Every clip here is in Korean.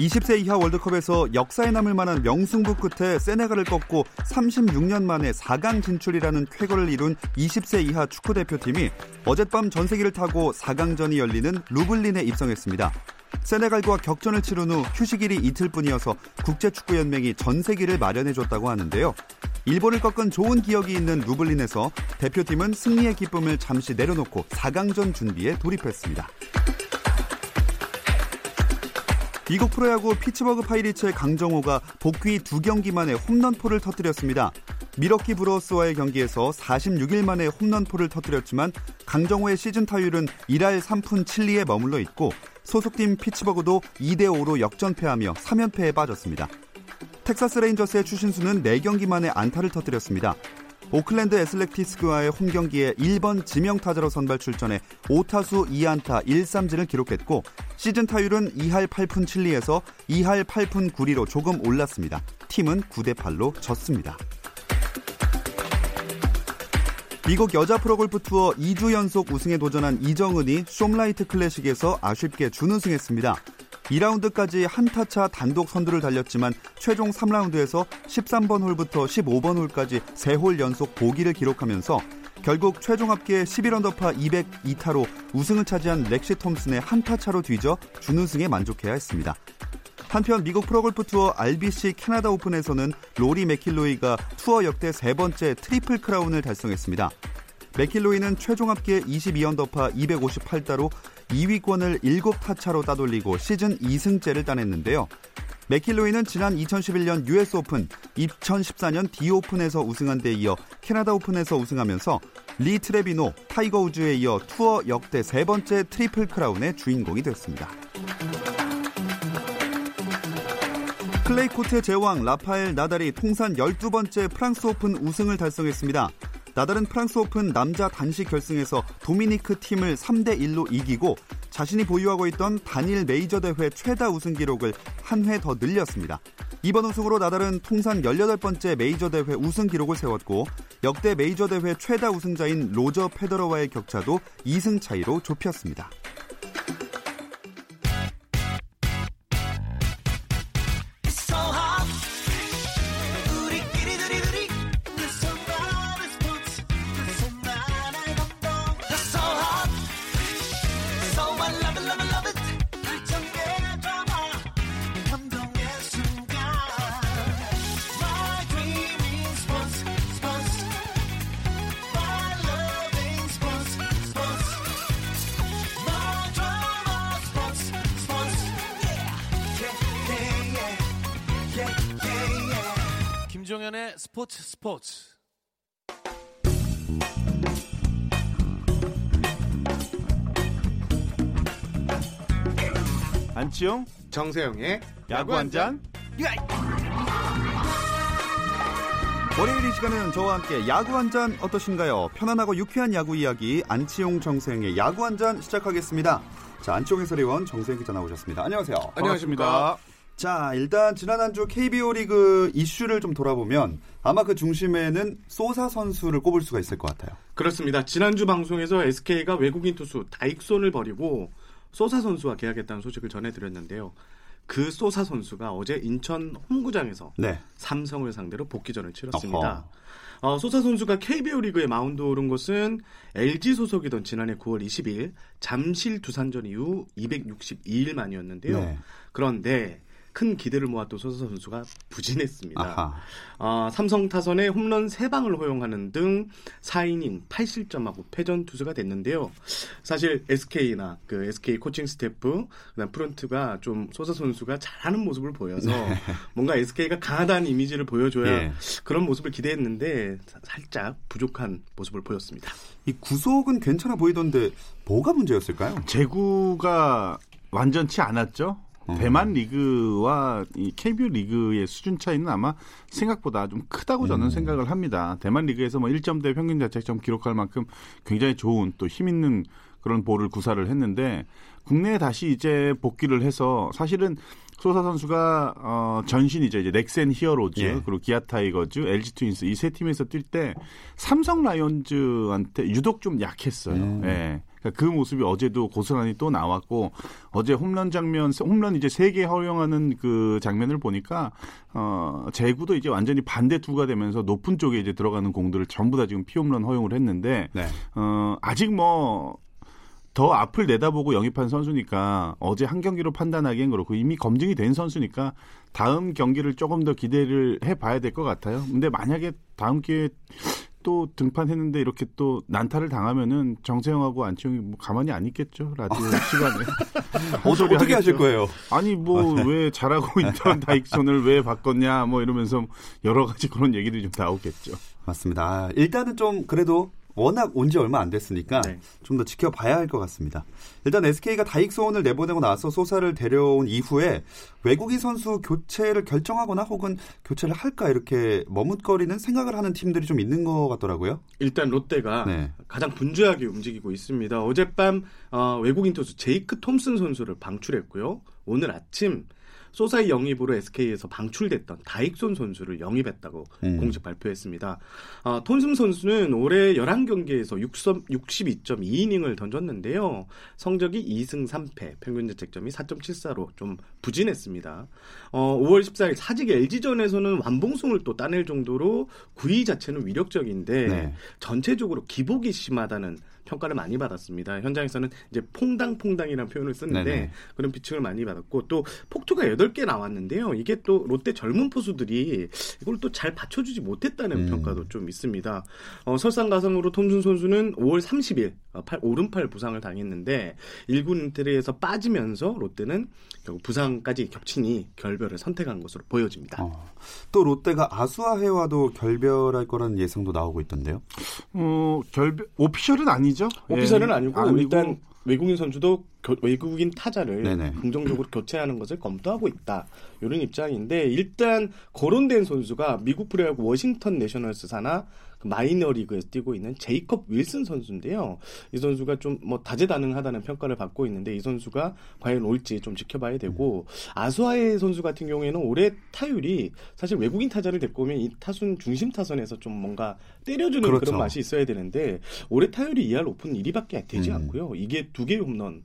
20세 이하 월드컵에서 역사에 남을 만한 명승부 끝에 세네갈을 꺾고 36년 만에 4강 진출이라는 쾌거를 이룬 20세 이하 축구 대표팀이 어젯밤 전세기를 타고 4강전이 열리는 루블린에 입성했습니다. 세네갈과 격전을 치른 후 휴식일이 이틀뿐이어서 국제축구연맹이 전세기를 마련해줬다고 하는데요. 일본을 꺾은 좋은 기억이 있는 루블린에서 대표팀은 승리의 기쁨을 잠시 내려놓고 4강전 준비에 돌입했습니다. 미국 프로야구 피츠버그 파이리츠의 강정호가 복귀 두 경기 만에 홈런포를 터뜨렸습니다. 밀워키 브루어스와의 경기에서 46일 만에 홈런포를 터뜨렸지만 강정호의 시즌 타율은 1할 3푼 7리에 머물러 있고 소속팀 피츠버그도 2대 5로 역전패하며 3연패에 빠졌습니다. 텍사스 레인저스의 추신수는 4경기 만에 안타를 터뜨렸습니다. 오클랜드 애슬레틱스와의 홈 경기에 1번 지명타자로 선발 출전해 5타수 2안타 1삼진을 기록했고 시즌 타율은 2할 8푼 7리에서 2할 8푼 9리로 조금 올랐습니다. 팀은 9대 8로 졌습니다. 미국 여자 프로골프 투어 2주 연속 우승에 도전한 이정은이 숍라이트 클래식에서 아쉽게 준우승했습니다. 2라운드까지 한타차 단독 선두를 달렸지만 최종 3라운드에서 13번 홀부터 15번 홀까지 3홀 연속 보기를 기록하면서 결국 최종 합계 11언더파 202타로 우승을 차지한 렉시 톰슨에 한타차로 뒤져 준우승에 만족해야 했습니다. 한편 미국 프로골프 투어 RBC 캐나다 오픈에서는 로리 맥킬로이가 투어 역대 세 번째 트리플 크라운을 달성했습니다. 맥킬로이는 최종 합계 22언더파 258타로 2위권을 7타 차로 따돌리고 시즌 2승째를 따냈는데요. 맥킬로이는 지난 2011년 US 오픈, 2014년 디 오픈에서 우승한 데 이어 캐나다 오픈에서 우승하면서 리 트레비노, 타이거 우즈에 이어 투어 역대 세 번째 트리플 크라운의 주인공이 됐습니다. 클레이 코트의 제왕 라파엘 나달이 통산 12번째 프랑스 오픈 우승을 달성했습니다. 나달은 프랑스 오픈 남자 단식 결승에서 도미니크 팀을 3대 1로 이기고 자신이 보유하고 있던 단일 메이저 대회 최다 우승 기록을 한 회 더 늘렸습니다. 이번 우승으로 나달은 통산 18번째 메이저 대회 우승 기록을 세웠고 역대 메이저 대회 최다 우승자인 로저 페더러와의 격차도 2승 차이로 좁혔습니다. 김종현의 스포츠 스포츠. 안치용 정세영의 야구 한 잔. 월요일 이 시간은 저와 함께 야구 한 잔 어떠신가요? 편안하고 유쾌한 야구 이야기 안치용 정세영의 야구 한 잔 시작하겠습니다. 자 안치용 해설위원 정세영 기자 나오셨습니다. 안녕하세요. 안녕하십니까. 자, 일단 지난 한 주 KBO 리그 이슈를 좀 돌아보면 아마 그 중심에는 소사 선수를 꼽을 수가 있을 것 같아요. 그렇습니다. 지난주 방송에서 SK가 외국인 투수 다익손을 버리고 소사 선수와 계약했다는 소식을 전해드렸는데요. 그 소사 선수가 어제 인천 홈구장에서 네. 삼성을 상대로 복귀전을 치렀습니다. 어, 소사 선수가 KBO 리그에 마운드 오른 것은 LG 소속이던 지난해 9월 20일 잠실 두산전 이후 262일 만이었는데요. 네. 그런데 큰 기대를 모았던 소사 선수가 부진했습니다. 어, 삼성 타선에 홈런 3방을 허용하는 등 4이닝 8실점하고 패전 투수가 됐는데요. 사실 SK나 그 SK 코칭 스태프 그다음 프런트가 좀 소사 선수가 잘하는 모습을 보여서 네. 뭔가 SK가 강하다는 이미지를 보여줘야 네. 그런 모습을 기대했는데 살짝 부족한 모습을 보였습니다. 이 구속은 괜찮아 보이던데 뭐가 문제였을까요? 제구가 완전치 않았죠. 어. 대만 리그와 이 KBO 리그의 수준 차이는 아마 생각보다 좀 크다고 저는 음. 생각을 합니다. 대만 리그에서 뭐 1점대 평균 자책점 기록할 만큼 굉장히 좋은 또 힘 있는 그런 볼을 구사를 했는데 국내에 다시 이제 복귀를 해서 사실은 소사 선수가 어 전신이죠. 이제 넥센 히어로즈 예. 그리고 기아 타이거즈, LG 트윈스 이 세 팀에서 뛸 때 삼성 라이온즈한테 유독 좀 약했어요. 음. 예. 그러니까 그 모습이 어제도 고스란히 또 나왔고 어제 홈런 장면 홈런 이제 세 개 허용하는 그 장면을 보니까 어 제구도 이제 완전히 반대 투가 되면서 높은 쪽에 이제 들어가는 공들을 전부 다 지금 피홈런 허용을 했는데 네. 어 아직 뭐더 앞을 내다보고 영입한 선수니까 어제 한 경기로 판단하기엔 그렇고 이미 검증이 된 선수니까 다음 경기를 조금 더 기대를 해봐야 될 것 같아요. 근데 만약에 다음 기회에 또 등판했는데 이렇게 또 난타를 당하면은 정세영하고 안치홍이 뭐 가만히 안 있겠죠 라디오 시간에 어떻게 하겠죠? 하실 거예요? 아니 뭐왜 아, 잘하고 있던 다익손을 왜 바꿨냐 뭐 이러면서 여러 가지 그런 얘기들이 좀 나오겠죠. 맞습니다. 아, 일단은 좀 그래도 워낙 온 지 얼마 안 됐으니까 네. 좀더 지켜봐야 할 것 같습니다. 일단 SK가 다익 소원을 내보내고 나서 소사를 데려온 이후에 외국인 선수 교체를 결정하거나 혹은 교체를 할까 이렇게 머뭇거리는 생각을 하는 팀들이 좀 있는 것 같더라고요. 일단 롯데가 네. 가장 분주하게 움직이고 있습니다. 어젯밤 어, 외국인 투수 제이크 톰슨 선수를 방출했고요. 오늘 아침 소사의 영입으로 SK에서 방출됐던 다익손 선수를 영입했다고 음. 공식 발표했습니다. 어, 톤슨 선수는 올해 11경기에서 62.2이닝을 던졌는데요. 성적이 2승 3패, 평균 자책점이 4.74로 좀 부진했습니다. 어, 5월 14일 사직 LG전에서는 완봉승을 또 따낼 정도로 구위 자체는 위력적인데 네. 전체적으로 기복이 심하다는 평가를 많이 받았습니다. 현장에서는 이제 퐁당퐁당이라는 표현을 쓰는데 네네. 그런 피칭을 많이 받았고 또 폭투가 8개 나왔는데요. 이게 또 롯데 젊은 포수들이 이걸 또 잘 받쳐주지 못했다는 음. 평가도 좀 있습니다. 어, 설상가상으로 톰슨 선수는 5월 30일 어, 팔, 오른팔 부상을 당했는데 1군 인테리에서 빠지면서 롯데는 결국 부상까지 겹치니 결별을 선택한 것으로 보여집니다. 어, 또 롯데가 아수아해와도 결별할 거라는 예상도 나오고 있던데요. 어, 결별 오피셜은 아니 죠. 오피셜은 예, 아니고, 아니고 일단 외국인 선수도 교, 외국인 타자를 네네. 긍정적으로 교체하는 것을 검토하고 있다. 이런 입장인데 일단 거론된 선수가 미국 프로야구 워싱턴 내셔널스 사나 그 마이너리그에서 뛰고 있는 제이컵 윌슨 선수인데요. 이 선수가 좀 뭐 다재다능하다는 평가를 받고 있는데 이 선수가 과연 올지 좀 지켜봐야 되고 아수아의 선수 같은 경우에는 올해 타율이 사실 외국인 타자를 데리고 오면 이 타순 중심 타선에서 좀 뭔가 때려주는 그렇죠. 그런 맛이 있어야 되는데 올해 타율이 2할 오픈 1위밖에 되지 음. 않고요. 이게 두 개의 홈런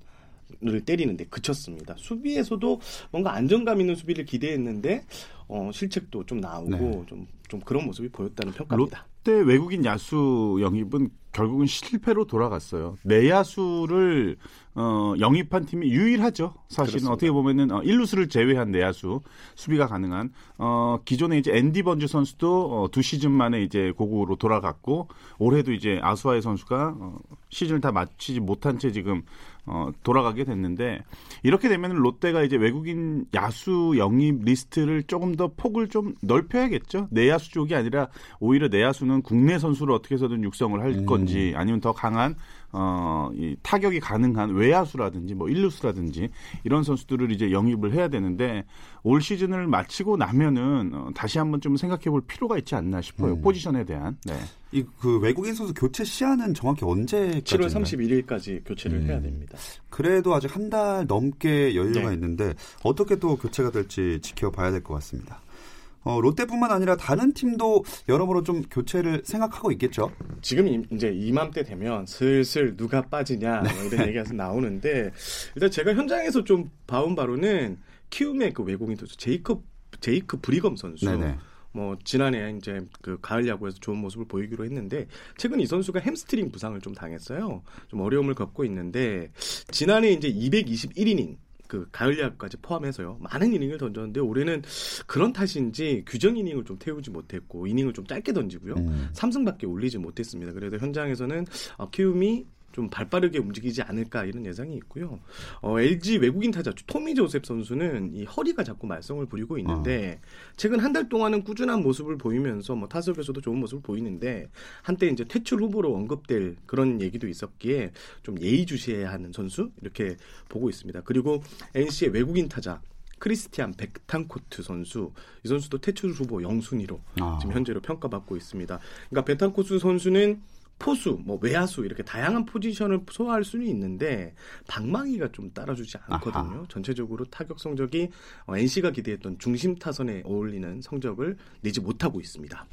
을 때리는데 그쳤습니다. 수비에서도 뭔가 안정감 있는 수비를 기대했는데 어, 실책도 좀 나오고 네. 좀, 좀 그런 모습이 보였다는 평가입니다. 롯데 외국인 야수 영입은 결국은 실패로 돌아갔어요. 내야수를 어, 영입한 팀이 유일하죠. 사실은 그렇습니다. 어떻게 보면은 어, 일루수를 제외한 내야수 수비가 가능한 어, 기존에 이제 앤디 번즈 선수도 어, 두 시즌 만에 이제 고국으로 돌아갔고 올해도 이제 아수아의 선수가 어, 시즌을 다 마치지 못한 채 지금 어, 돌아가게 됐는데 이렇게 되면 롯데가 이제 외국인 야수 영입 리스트를 조금 더 폭을 좀 넓혀야겠죠. 내야수 쪽이 아니라 오히려 내야수는 국내 선수를 어떻게 해서든 육성을 할 음. 건지 아니면 더 강한 어, 이 타격이 가능한 외야수라든지 뭐 일루수라든지 이런 선수들을 이제 영입을 해야 되는데 올 시즌을 마치고 나면은 어, 다시 한번 좀 생각해 볼 필요가 있지 않나 싶어요. 음. 포지션에 대한. 네. 이 그 외국인 선수 교체 시한은 정확히 언제까지? 7월 31일까지 교체를 음. 해야 됩니다. 그래도 아직 한 달 넘게 여유가 네. 있는데 어떻게 또 교체가 될지 지켜봐야 될 것 같습니다. 어, 롯데뿐만 아니라 다른 팀도 여러모로 좀 교체를 생각하고 있겠죠. 지금 이제 이맘때 되면 슬슬 누가 빠지냐 뭐 네. 이런 얘기가 나오는데 일단 제가 현장에서 좀 봐온 바로는 키움의 그 외국인 투수 제이컵 제이크 브리검 선수. 네네. 뭐 지난해 이제 그 가을 야구에서 좋은 모습을 보이기로 했는데 최근 이 선수가 햄스트링 부상을 좀 당했어요. 좀 어려움을 겪고 있는데 지난해 이제 221이닝 그 가을 야구까지 포함해서요 많은 이닝을 던졌는데 올해는 그런 탓인지 규정 이닝을 좀 태우지 못했고 이닝을 좀 짧게 던지고요 음. 삼승밖에 올리지 못했습니다. 그래서 현장에서는 어, 키움이 좀 발빠르게 움직이지 않을까 이런 예상이 있고요. 어, LG 외국인 타자 토미 조셉 선수는 이 허리가 자꾸 말썽을 부리고 있는데 최근 한 달 동안은 꾸준한 모습을 보이면서 뭐 타석에서도 좋은 모습을 보이는데 한때 이제 퇴출 후보로 언급될 그런 얘기도 있었기에 좀 예의주시해야 하는 선수 이렇게 보고 있습니다. 그리고 NC의 외국인 타자 크리스티안 베탄코트 선수 이 선수도 퇴출 후보 영순위로 아. 지금 현재로 평가받고 있습니다. 그러니까 베탄코트 선수는 포수, 뭐 외야수 이렇게 다양한 포지션을 소화할 수는 있는데 방망이가 좀 따라주지 않거든요. 아하. 전체적으로 타격 성적이 어, NC가 기대했던 중심 타선에 어울리는 성적을 내지 못하고 있습니다.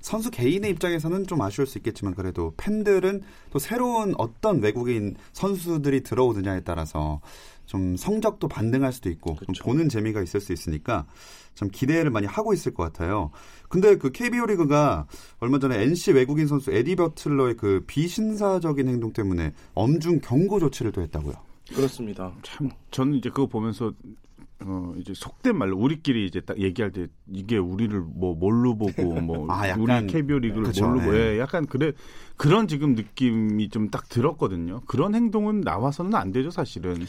선수 개인의 입장에서는 좀 아쉬울 수 있겠지만 그래도 팬들은 또 새로운 어떤 외국인 선수들이 들어오느냐에 따라서 좀 성적도 반등할 수도 있고 좀 그렇죠. 보는 재미가 있을 수 있으니까 참 기대를 많이 하고 있을 것 같아요. 근데 그 KBO 리그가 얼마 전에 NC 외국인 선수 에디 버틀러의 그 비신사적인 행동 때문에 엄중 경고 조치를 또 했다고요. 그렇습니다. 참 저는 이제 그거 보면서 어 이제 속된 말로 우리끼리 이제 딱 얘기할 때 이게 우리를 뭐 뭘로 보고 뭐 아, 약간, 우리 KBO 리그를 그쵸, 뭘로 보고 네. 예, 약간 그래 그런 지금 느낌이 좀 딱 들었거든요. 그런 행동은 나와서는 안 되죠, 사실은.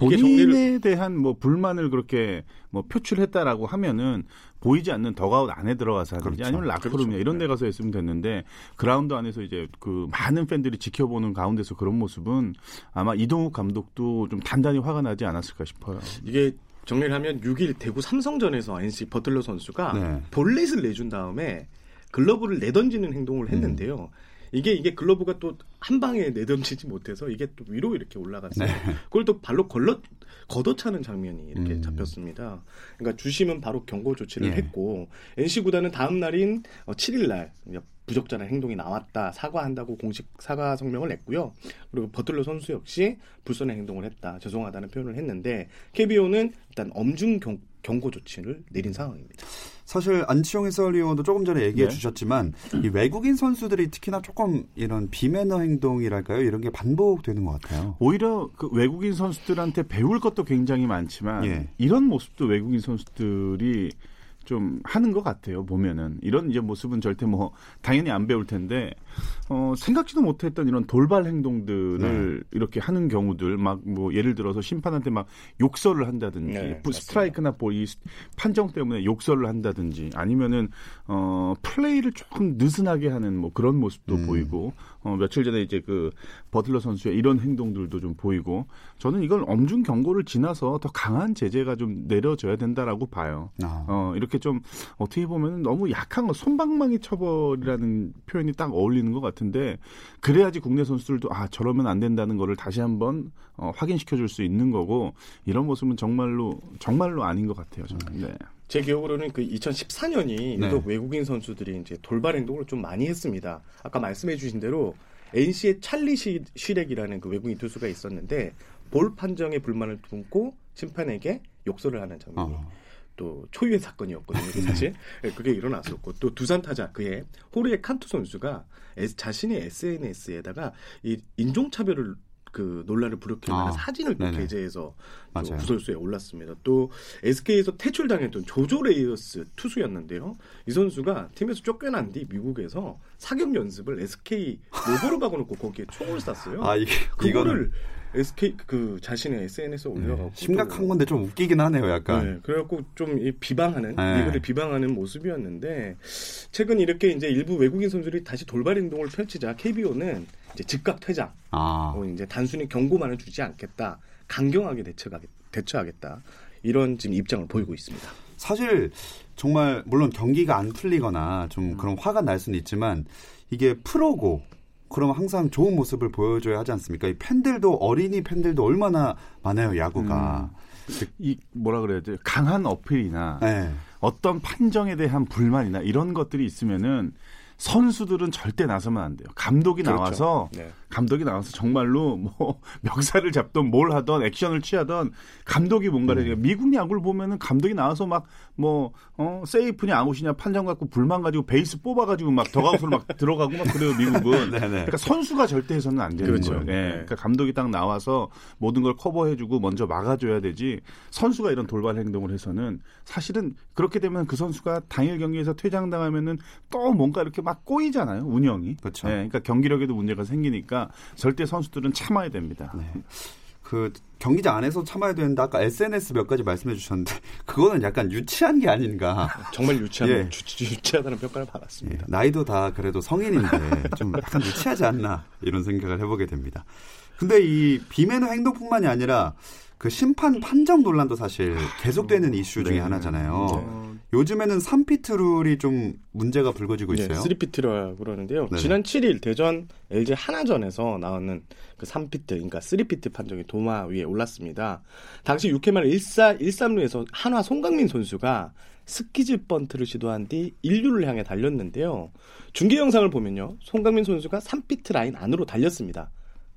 본인에 정리를- 대한 뭐 불만을 그렇게 뭐 표출했다라고 하면은 보이지 않는 덕아웃 안에 들어가서 하든지 그렇죠. 아니면 락커룸이나 그렇죠. 이런 데 가서 했으면 됐는데 그라운드 안에서 이제 그 많은 팬들이 지켜보는 가운데서 그런 모습은 아마 이동욱 감독도 좀 단단히 화가 나지 않았을까 싶어요. 이게 정리를 하면 6일 대구 삼성전에서 NC 버틀러 선수가 네. 볼넷을 내준 다음에 글러브를 내던지는 행동을 했는데요. 이게 이게 글러브가 또 한 방에 내던지지 못해서 이게 또 위로 이렇게 올라갔어요. 네. 그걸 또 발로 걸러 걷어차는 장면이 이렇게 음. 잡혔습니다. 그러니까 주심은 바로 경고 조치를 예. 했고 NC 구단은 다음 날인 7일 날 부적절한 행동이 나왔다 사과한다고 공식 사과 성명을 냈고요. 그리고 버틀러 선수 역시 불선의 행동을 했다 죄송하다는 표현을 했는데 KBO는 일단 엄중 경, 경고 조치를 내린 상황입니다. 사실 안치홍 해설위원도 조금 전에 얘기해 네. 주셨지만 이 외국인 선수들이 특히나 조금 이런 비매너 행동이랄까요 이런 게 반복되는 것 같아요. 오히려 그 외국인 선수들한테 배울 것도 굉장히 많지만 예. 이런 모습도 외국인 선수들이 좀 하는 것 같아요. 보면은 이런 이제 모습은 절대 뭐 당연히 안 배울 텐데 어, 생각지도 못했던 이런 돌발 행동들을 이렇게 하는 경우들 막 뭐 예를 들어서 심판한테 막 욕설을 한다든지 네. 스트라이크나 볼이 판정 때문에 욕설을 한다든지 아니면은 어, 플레이를 조금 느슨하게 하는 뭐 그런 모습도 음. 보이고 어, 며칠 전에 이제 그 버틀러 선수의 이런 행동들도 좀 보이고 저는 이걸 엄중 경고를 지나서 더 강한 제재가 좀 내려져야 된다라고 봐요. 아. 어, 이렇게 좀 어떻게 보면 너무 약한 거, 손방망이 처벌이라는 표현이 딱 어울리는 것 같은데 그래야지 국내 선수들도 아, 저러면 안 된다는 거를 다시 한번 어, 확인시켜 줄 수 있는 거고 이런 모습은 정말로, 정말로 아닌 것 같아요. 저는. 네. 제 기억으로는 그 2014년이 네. 유독 외국인 선수들이 이제 돌발 행동을 좀 많이 했습니다. 아까 말씀해주신 대로 NC의 찰리 시, 시렉이라는 그 외국인 투수가 있었는데 볼 판정에 불만을 품고 심판에게 욕설을 하는 장면이 어. 또 초유의 사건이었거든요. 그 사실 네, 그게 일어났었고 또 두산 타자 그의 호르헤 칸투 선수가 자신의 SNS에다가 이 인종차별을 그 논란을 불러일으킬 만한 아, 사진을 또 네네. 게재해서 또 맞아요. 구설수에 올랐습니다. 또 SK에서 퇴출당했던 조조 레이예스 투수였는데요. 이 선수가 팀에서 쫓겨난 뒤 미국에서 사격 연습을 SK 로고로 박아놓고 거기에 총을 쐈어요. 아 이게 그거를 SK 그 자신의 SNS에 올려갖고 네, 심각한 건데 좀 웃기긴 하네요, 약간. 네, 그래갖고 좀 이 비방하는 네. 리그를 비방하는 모습이었는데 최근 이렇게 이제 일부 외국인 선수들이 다시 돌발 행동을 펼치자 KBO는 이제 즉각 퇴장, 아, 어, 이제 단순히 경고만을 주지 않겠다, 강경하게 대처하겠, 대처하겠다 이런 지금 입장을 보이고 있습니다. 사실 정말 물론 경기가 안 풀리거나 음. 좀 그런 화가 날 수는 있지만 이게 프로고 그러면 항상 좋은 모습을 보여줘야 하지 않습니까? 이 팬들도 어린이 팬들도 얼마나 많아요 야구가. 이 뭐라 그래야 돼 강한 어필이나 네. 어떤 판정에 대한 불만이나 이런 것들이 있으면은 선수들은 절대 나서면 안 돼요. 감독이 그렇죠. 나와서 네. 감독이 나와서 정말로 뭐 멱살을 잡던 뭘 하던 액션을 취하던 감독이 뭔가를 해요. 미국 야구를 보면은 감독이 나와서 막뭐 어, 세이프냐 아웃이냐 판정 갖고 불만 가지고 베이스 뽑아 가지고 막 더가웃으로 막 들어가고 막 그래요 미국은. 네네. 그러니까 선수가 절대 해서는 안 되는 그렇죠. 거예요. 예. 네. 그러니까 감독이 딱 나와서 모든 걸 커버해주고 먼저 막아줘야 되지 선수가 이런 돌발 행동을 해서는 사실은 그렇게 되면 그 선수가 당일 경기에서 퇴장당하면은 또 뭔가 이렇게 막 꼬이잖아요 운영이. 그렇죠. 예, 그러니까 경기력에도 문제가 생기니까 절대 선수들은 참아야 됩니다. 네. 그 경기장 안에서 참아야 되는데 아까 SNS 몇 가지 말씀해 주셨는데 그거는 약간 유치한 게 아닌가. 정말 유치한 예. 주, 유치하다는 평가를 예, 받았습니다. 나이도 다 그래도 성인인데 좀 약간 유치하지 않나 이런 생각을 해보게 됩니다. 근데 이 비매너 행동뿐만이 아니라 그 심판 판정 논란도 사실 계속되는 이슈 중에 네. 하나잖아요. 어, 요즘에는 3피트 룰이 좀 문제가 불거지고 네, 있어요. 3피트라고 그러는데요. 네. 지난 7일 대전 LG 한화전에서 나오는 그 3피트, 그러니까 3피트 판정이 도마 위에 올랐습니다. 당시 6회 말 1사 1삼루에서 한화 송광민 선수가 스퀴즈 번트를 시도한 뒤 1루를 향해 달렸는데요. 중계 영상을 보면요. 송강민 선수가 3피트 라인 안으로 달렸습니다.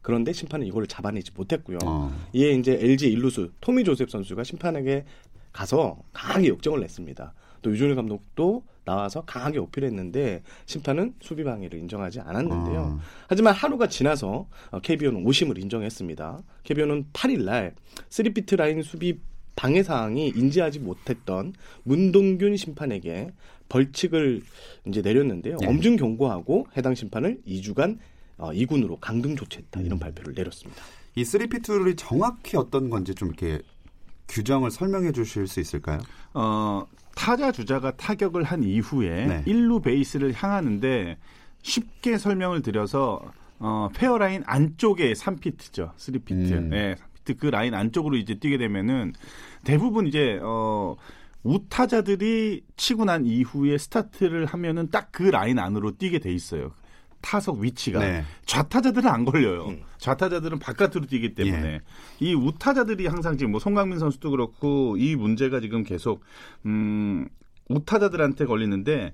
그런데 심판은 이걸 잡아내지 못했고요. 어. 이에 이제 LG 일루수 토미 조셉 선수가 심판에게 가서 강하게 역정을 냈습니다. 또 유준일 감독도 나와서 강하게 어필 했는데 심판은 수비 방해를 인정하지 않았는데요. 어. 하지만 하루가 지나서 어, KBO는 오심을 인정했습니다. KBO는 8일 날 3피트 라인 수비 방해 사항이 인지하지 못했던 문동균 심판에게 벌칙을 이제 내렸는데요. 예. 엄중 경고하고 해당 심판을 2주간 어, 2군으로 강등 조치했다 이런 발표를 내렸습니다. 이 3피트 룰이 정확히 어떤 건지 좀 이렇게 규정을 설명해 주실 수 있을까요? 어, 타자 주자가 타격을 한 이후에 네. 일 1루 베이스를 향하는데 쉽게 설명을 드려서 어, 페어라인 안쪽에 3피트죠. 3피트. 음. 네, 3피트 그 라인 안쪽으로 이제 뛰게 되면은 대부분 이제 어 우타자들이 치고 난 이후에 스타트를 하면은 딱 그 라인 안으로 뛰게 돼 있어요. 타석 위치가 네. 좌타자들은 안 걸려요. 음. 좌타자들은 바깥으로 뛰기 때문에 예. 이 우타자들이 항상 지금 뭐 송광민 선수도 그렇고 이 문제가 지금 계속 음 우타자들한테 걸리는데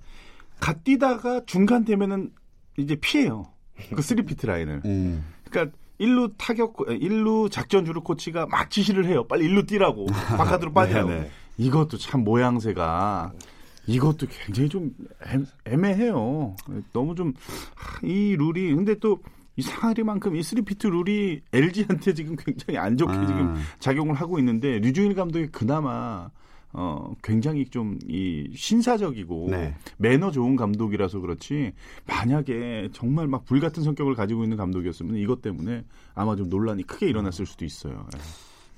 갓 뛰다가 중간 되면은 이제 피해요. 그 3피트 라인을. 음. 그러니까 일루 타격 일루 작전 주루 코치가 막 지시를 해요. 빨리 일루 뛰라고 바깥으로 빠지라고. 네, 네. 이것도 참 모양새가 이것도 굉장히 좀 애- 애매해요. 너무 좀 이 룰이 근데 또 이상하리만큼 이 3피트 룰이 LG한테 지금 굉장히 안 좋게 아. 지금 작용을 하고 있는데 류중일 감독이 그나마 어 굉장히 좀 이 신사적이고 네. 매너 좋은 감독이라서 그렇지 만약에 정말 막 불 같은 성격을 가지고 있는 감독이었으면 이것 때문에 아마 좀 논란이 크게 일어났을 수도 있어요. 예.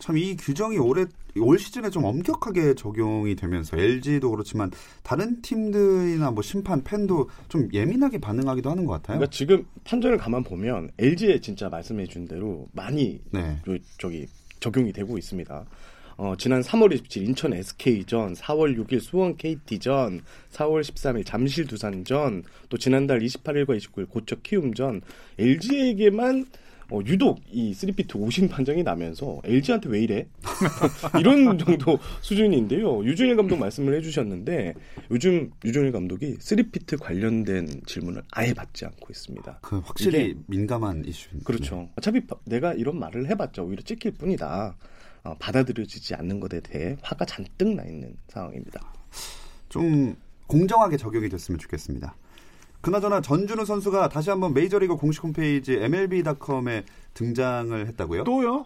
참 이 규정이 올해 올 시즌에 좀 엄격하게 적용이 되면서 LG도 그렇지만 다른 팀들이나 뭐 심판 팬도 좀 예민하게 반응하기도 하는 것 같아요. 그러니까 지금 판정을 가만 보면 LG에 진짜 말씀해 준 대로 많이 네. 저, 저기 적용이 되고 있습니다. 어, 지난 3월 27일 인천 SK전, 4월 6일 수원 KT전, 4월 13일 잠실 두산전, 또 지난달 28일과 29일 고척 키움전, LG에게만 어, 유독 이 3피트 오신 판정이 나면서 LG한테 왜 이래? 이런 정도 수준인데요. 유준일 감독 말씀을 해주셨는데 요즘 유준일 감독이 3피트 관련된 질문을 아예 받지 않고 있습니다. 그 확실히 민감한 이슈입니다. 그렇죠. 어차피 바- 내가 이런 말을 해봤자 오히려 찍힐 뿐이다. 어, 받아들여지지 않는 것에 대해 화가 잔뜩 나 있는 상황입니다. 좀 공정하게 적용이 됐으면 좋겠습니다. 그나저나 전준우 선수가 다시 한번 메이저리그 공식 홈페이지 MLB.com에 등장을 했다고요? 또요?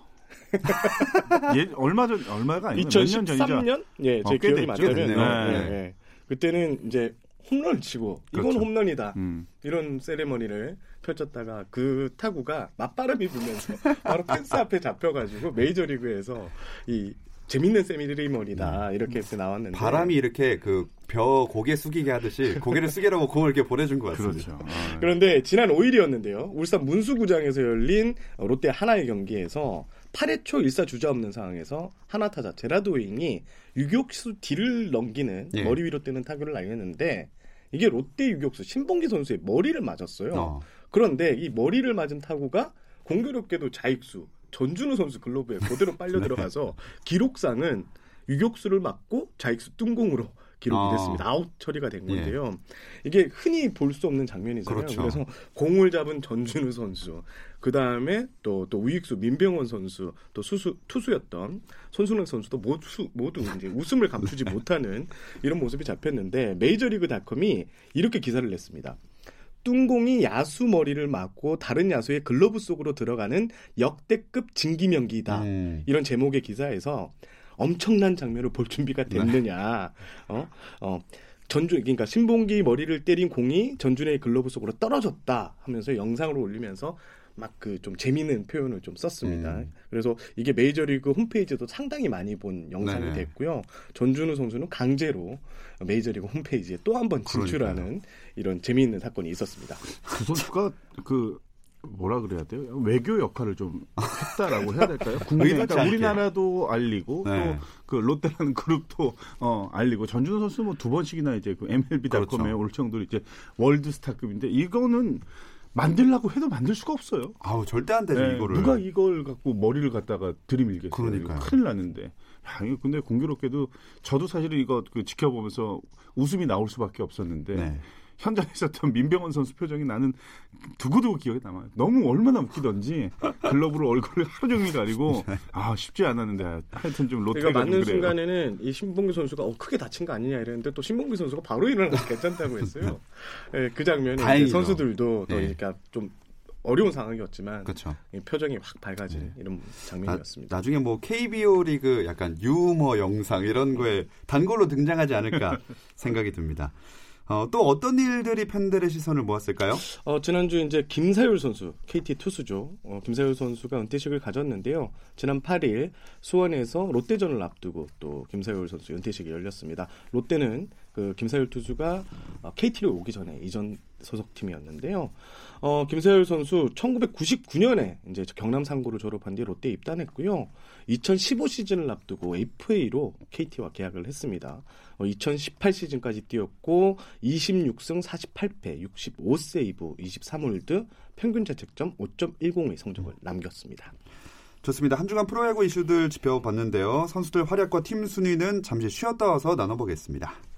예, 얼마 전 얼마가 아니고 몇년 전이죠. 2013년? 예, 제 어, 꽤 기억이. 맞다면. 예, 네. 예. 그때는 이제 홈런 치고 이건 그렇죠. 홈런이다. 음. 이런 세레머니를 펼쳤다가 그 타구가 맞바람이 불면서 바로 펜스 앞에 잡혀가지고 메이저리그에서 이 재밌는 세미리머니다 이렇게 해서 나왔는데 바람이 이렇게 그 벼 고개 숙이게 하듯이 고개를 숙이라고 공을 이렇게 보내준 것 같습니다. 그렇죠. 아, 그런데 지난 5일이었는데요. 울산 문수구장에서 열린 롯데 하나의 경기에서 8회 초 1사 주자 없는 상황에서 하나 타 자 제라도잉이 유격수 뒤를 넘기는 예. 머리 위로 뜨는 타구를 날렸는데 이게 롯데 유격수 신봉기 선수의 머리를 맞았어요. 어. 그런데 이 머리를 맞은 타구가 공교롭게도 좌익수 전준우 선수 글로브에 그대로 빨려 들어가서 기록상은 유격수를 맞고 좌익수 뜬공으로 기록이 아. 됐습니다. 아웃 처리가 된 건데요. 이게 흔히 볼 수 없는 장면이잖아요. 그렇죠. 그래서 공을 잡은 전준우 선수, 그 다음에 또, 또 우익수 민병헌 선수, 또 수수, 투수였던 손순환 선수도 모두, 모두 이제 웃음을 감추지 못하는 이런 모습이 잡혔는데 메이저리그닷컴이 이렇게 기사를 냈습니다. 뚱공이 야수 머리를 맞고 다른 야수의 글러브 속으로 들어가는 역대급 진기명기다. 음. 이런 제목의 기사에서 엄청난 장면을 볼 준비가 됐느냐. 어? 어. 전준 그러니까 신봉기 머리를 때린 공이 전준의 글러브 속으로 떨어졌다 하면서 영상으로 올리면서 막 그 좀 재미있는 표현을 좀 썼습니다. 음. 그래서 이게 메이저리그 홈페이지도 상당히 많이 본 영상이 네네. 됐고요. 전준우 선수는 강제로 메이저리그 홈페이지에 또 한 번 진출하는 이런 재미있는 사건이 있었습니다. 그 선수가 그 뭐라 그래야 돼요? 외교 역할을 좀 했다라고 해야 될까요? 국내 의도치 그러니까. 우리나라도 알리고 네. 또그 롯데라는 그룹도 어 알리고 전준우 선수 뭐 두 번씩이나 이제 그 MLB.com에 그렇죠. 올 정도로 이제 월드스타급인데 이거는 만들라고 해도 만들 수가 없어요. 아우 절대 안 되죠 네, 이거를. 누가 이걸 갖고 머리를 갖다가 들이밀겠어요. 그러니까요. 이거 큰일 나는데. 야, 이거 근데 공교롭게도 저도 사실은 이거 그 지켜보면서 웃음이 나올 수밖에 없었는데 네. 현장에 있었던 민병헌 선수 표정이 나는 두고두고 기억에 남아요. 너무 얼마나 웃기던지 글러브로 얼굴을 하루 종일 가리고 아 쉽지 않았는데 하여튼 좀 롯데가 좀 맞는 그래요. 순간에는 이 신봉기 선수가 어, 크게 다친 거 아니냐 이랬는데 또 신봉기 선수가 바로 일어나서 괜찮다고 했어요. 예, 그. 이제 선수들도 또 예. 그러니까 좀 어려운 상황이었지만 그렇죠. 이 표정이 확 밝아지는 이런 장면이었습니다. 나, 중에뭐 KBO 리그 약간 유머 영상 이런 거에 단골로 등장하지 않을까 생각이 듭니다. 어, 또 어떤 일들이 팬들의 시선을 모았을까요? 어, 지난주 이제 김사율 선수, KT 투수죠. 어, 김사율 선수가 은퇴식을 가졌는데요. 지난 8일 수원에서 롯데전을 앞두고 또 김사율 선수 은퇴식이 열렸습니다. 롯데는 그 김사율 투수가 어, KT로 오기 전에 이전 소속팀이었는데요. 어, 김사율 선수 1999년에 이제 경남 상고를 졸업한 뒤 롯데에 입단했고요. 2015 시즌을 앞두고 FA로 KT와 계약을 했습니다. 어, 2018 시즌까지 뛰었고 26승 48패, 65세이브, 23홀드, 평균 자책점 5.10의 성적을 남겼습니다. 좋습니다. 한 주간 프로야구 이슈들 짚어봤는데요. 선수들 활약과 팀 순위는 잠시 쉬었다 와서 나눠보겠습니다.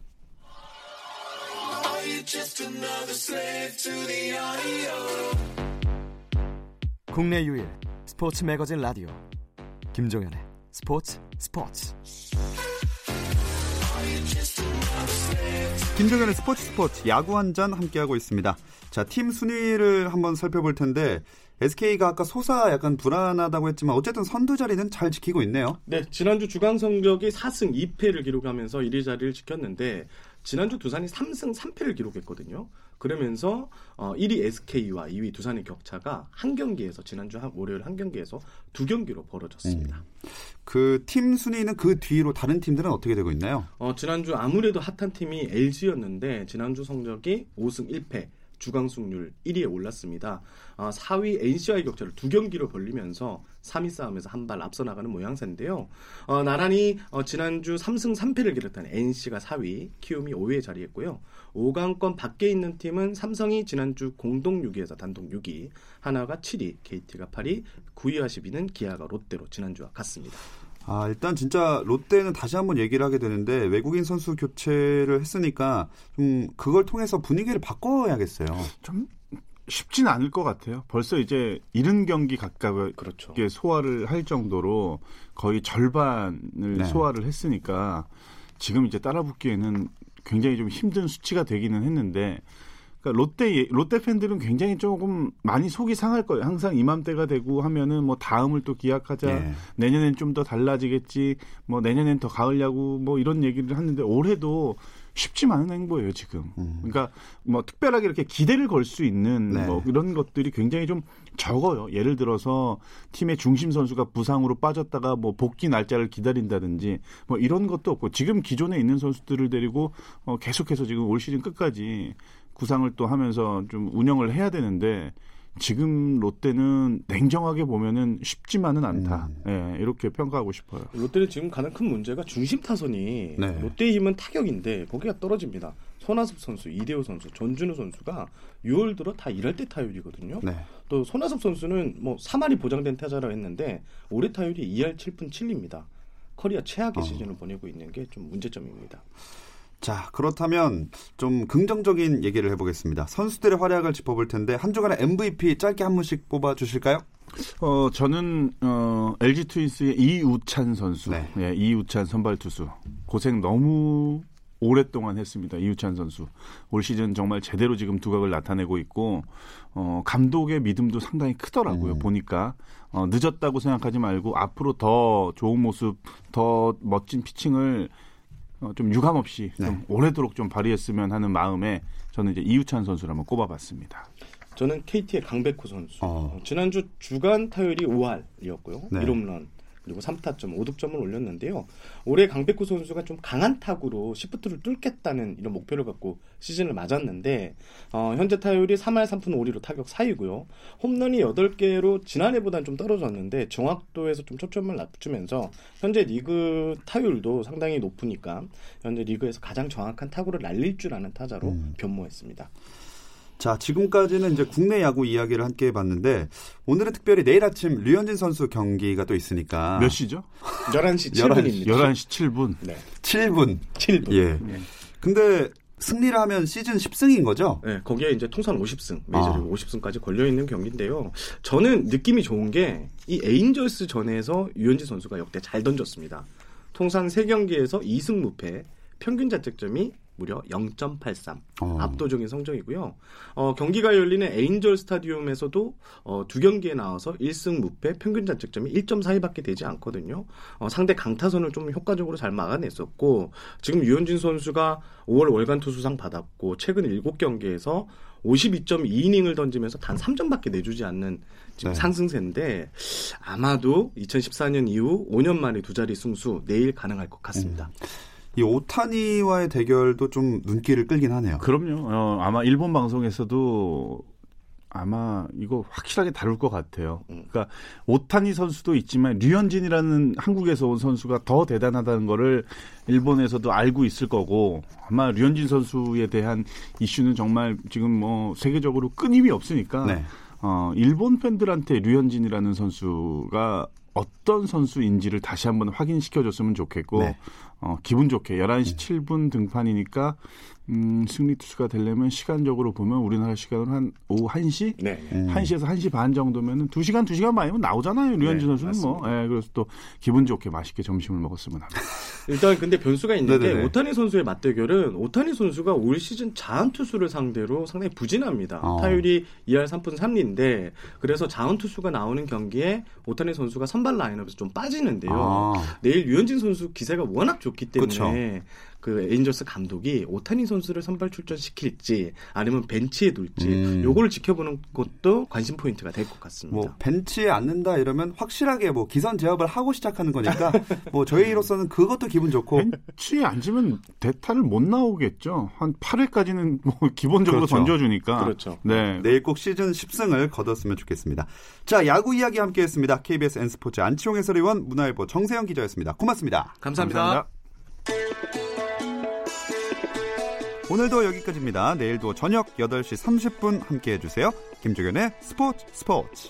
국내 유일 스포츠 매거진 라디오 김종현의 스포츠 스포츠 김종현의 스포츠 스포츠 야구 한 잔 함께하고 있습니다. 자, 팀 순위를 한번 살펴볼 텐데 SK가 아까 소사 약간 불안하다고 했지만 어쨌든 선두 자리는 잘 지키고 있네요. 네, 지난주 주간 성적이 4승 2패를 기록하면서 1위 자리를 지켰는데 지난주 두산이 3승 3패를 기록했거든요. 그러면서 어, 1위 SK와 2위 두산의 격차가 한 경기에서 지난주 한, 월요일 한 경기에서 두 경기로 벌어졌습니다. 그팀 순위는 그 뒤로 다른 팀들은 어떻게 되고 있나요? 어, 지난주 아무래도 핫한 팀이 LG였는데 지난주 성적이 5승 1패 주강 승률 1위에 올랐습니다. 어, 4위 NC와의 격차를 두 경기로 벌리면서 3위 싸움에서 한 발 앞서 나가는 모양새인데요. 어, 나란히 어, 지난주 3승 3패를 기록한 NC가 4위, 키움이 5위에 자리했고요. 5강권 밖에 있는 팀은 삼성이 지난주 공동 6위에서 단독 6위, 하나가 7위, KT가 8위, 9위와 10위는 기아가 롯데로 지난주와 같습니다. 아, 일단 진짜 롯데는 다시 한번 얘기를 하게 되는데 외국인 선수 교체를 했으니까 좀 그걸 통해서 분위기를 바꿔야겠어요. 좀 쉽진 않을 것 같아요. 벌써 이제 70경기 가까이 그렇죠. 게 소화를 할 정도로 거의 절반을 네. 소화를 했으니까 지금 이제 따라붙기에는 굉장히 좀 힘든 수치가 되기는 했는데 그러니까 롯데 롯데 팬들은 굉장히 조금 많이 속이 상할 거예요. 항상 이맘때가 되고 하면은 뭐 다음을 또 기약하자. 예. 내년엔 좀 더 달라지겠지. 뭐 내년엔 더 가을 야구 뭐 이런 얘기를 하는데 올해도 쉽지만은 행보예요 지금. 그러니까 뭐 특별하게 이렇게 기대를 걸 수 있는 네. 뭐 이런 것들이 굉장히 좀 적어요. 예를 들어서 팀의 중심 선수가 부상으로 빠졌다가 뭐 복귀 날짜를 기다린다든지 뭐 이런 것도 없고 지금 기존에 있는 선수들을 데리고 어 계속해서 지금 올 시즌 끝까지 구상을 또 하면서 좀 운영을 해야 되는데 지금 롯데는 냉정하게 보면은 쉽지만은 않다. 예, 이렇게 평가하고 싶어요. 롯데는 지금 가장 큰 문제가 중심 타선이 네. 롯데의 힘은 타격인데 거기가 떨어집니다. 손아섭 선수, 이대호 선수, 전준우 선수가 6월 들어 다 일할 때 타율이거든요. 네. 또 손아섭 선수는 뭐 3할이 보장된 타자라고 했는데 올해 타율이 2할 7푼 7리입니다. 커리어 최악의 어. 시즌을 보내고 있는 게 좀 문제점입니다. 자, 그렇다면 좀 긍정적인 얘기를 해보겠습니다. 선수들의 활약을 짚어볼 텐데 한 주간의 MVP 짧게 한 분씩 뽑아 주실까요? 어, 저는 어, LG 트윈스의 이우찬 선수, 네. 예, 이우찬 선발 투수 고생 너무 오랫동안 했습니다. 이우찬 선수 올 시즌 정말 제대로 지금 두각을 나타내고 있고 어, 감독의 믿음도 상당히 크더라고요. 음. 보니까 어, 늦었다고 생각하지 말고 앞으로 더 좋은 모습, 더 멋진 피칭을 어, 좀 유감 없이 네. 좀 오래도록 좀 발휘했으면 하는 마음에 저는 이제 이우찬 선수를 한번 꼽아봤습니다. 저는 KT의 강백호 선수. 어. 지난주 주간 타율이 5할이었고요. 네. 1홈런 그리고 3타점, 5득점을 올렸는데요. 올해 강백호 선수가 좀 강한 타구로 시프트를 뚫겠다는 이런 목표를 갖고 시즌을 맞았는데 어, 현재 타율이 3할 3푼 5리로 타격 4위고요. 홈런이 8개로 지난해보다는 좀 떨어졌는데 정확도에서 좀 초점을 낮추면서 현재 리그 타율도 상당히 높으니까 현재 리그에서 가장 정확한 타구를 날릴 줄 아는 타자로 음. 변모했습니다. 자, 지금까지는 이제 국내 야구 이야기를 함께 해봤는데 오늘은 특별히 내일 아침 류현진 선수 경기가 또 있으니까 몇 시죠? 11시 11시, 7분입니다. 11시 7분. 네. 7분. 7분. 예. 네. 근데 승리를 하면 시즌 10승인 거죠? 네, 거기에 이제 통산 50승, 메이저리그 아. 50승까지 걸려 있는 경기인데요. 저는 느낌이 좋은 게 이 에인절스 전에서 유현진 선수가 역대 잘 던졌습니다. 통산 3경기에서 2승 무패, 평균 자책점이 무려 0.83. 어. 압도적인 성적이고요. 어, 경기가 열리는 에인절 스타디움에서도 어, 두 경기에 나와서 1승 무패, 평균 자책점이 1.42밖에 되지 않거든요. 어, 상대 강타선을 좀 효과적으로 잘 막아냈었고 지금 유현진 선수가 5월 월간 투수상 받았고 최근 7경기에서 52.2이닝을 던지면서 단 3점밖에 내주지 않는 지금 네. 상승세인데 아마도 2014년 이후 5년 만에 두 자리 승수 내일 가능할 것 같습니다. 이 오타니와의 대결도 좀 눈길을 끌긴 하네요. 그럼요. 어, 아마 일본 방송에서도 아마 이거 확실하게 다룰 것 같아요. 음. 그러니까 오타니 선수도 있지만 류현진이라는 한국에서 온 선수가 더 대단하다는 거를 일본에서도 알고 있을 거고 아마 류현진 선수에 대한 이슈는 정말 지금 뭐 세계적으로 끊임이 없으니까 네. 어, 일본 팬들한테 류현진이라는 선수가 어떤 선수인지를 다시 한번 확인시켜줬으면 좋겠고 네. 어, 기분 좋게. 11시 7분 등판이니까 음, 승리 투수가 되려면 시간적으로 보면 우리나라 시간으로 한 오후 1시? 네. 음. 1시에서 1시 반 정도면은 2시간, 2시간 반이면 나오잖아요. 류현진 네, 선수는 뭐. 예, 그래서 또 기분 좋게 맛있게 점심을 먹었으면 합니다. 일단 근데 변수가 있는 네네네. 게 오타니 선수의 맞대결은 오타니 선수가 올 시즌 좌완 투수를 상대로 상당히 부진합니다. 어. 타율이 2할 3푼 3리인데 그래서 좌완 투수가 나오는 경기에 오타니 선수가 선발 라인업에서 좀 빠지는데요. 아. 내일 류현진 선수 기세가 워낙 좋기 때문에 그쵸. 그 에인절스 감독이 오타니 선수 를 선발 출전시킬지 아니면 벤치에 둘지 음. 요거를 지켜보는 것도 관심 포인트가 될 것 같습니다. 뭐 벤치에 앉는다 이러면 확실하게 뭐 기선 제압을 하고 시작하는 거니까 뭐 저희로서는 그것도 기분 좋고 벤치에 앉으면 대타를 못 나오겠죠. 한 8회까지는 뭐 기본적으로 그렇죠. 던져주니까. 그렇죠. 네. 내일 꼭 시즌 10승을 거뒀으면 좋겠습니다. 자, 야구 이야기 함께했습니다. KBS N스포츠 안치홍 해설위원, 문화일보 정세영 기자였습니다. 고맙습니다. 감사합니다. 오늘도 여기까지입니다. 내일도 저녁 8시 30분 함께 해 주세요. 김종현의 스포츠 스포츠.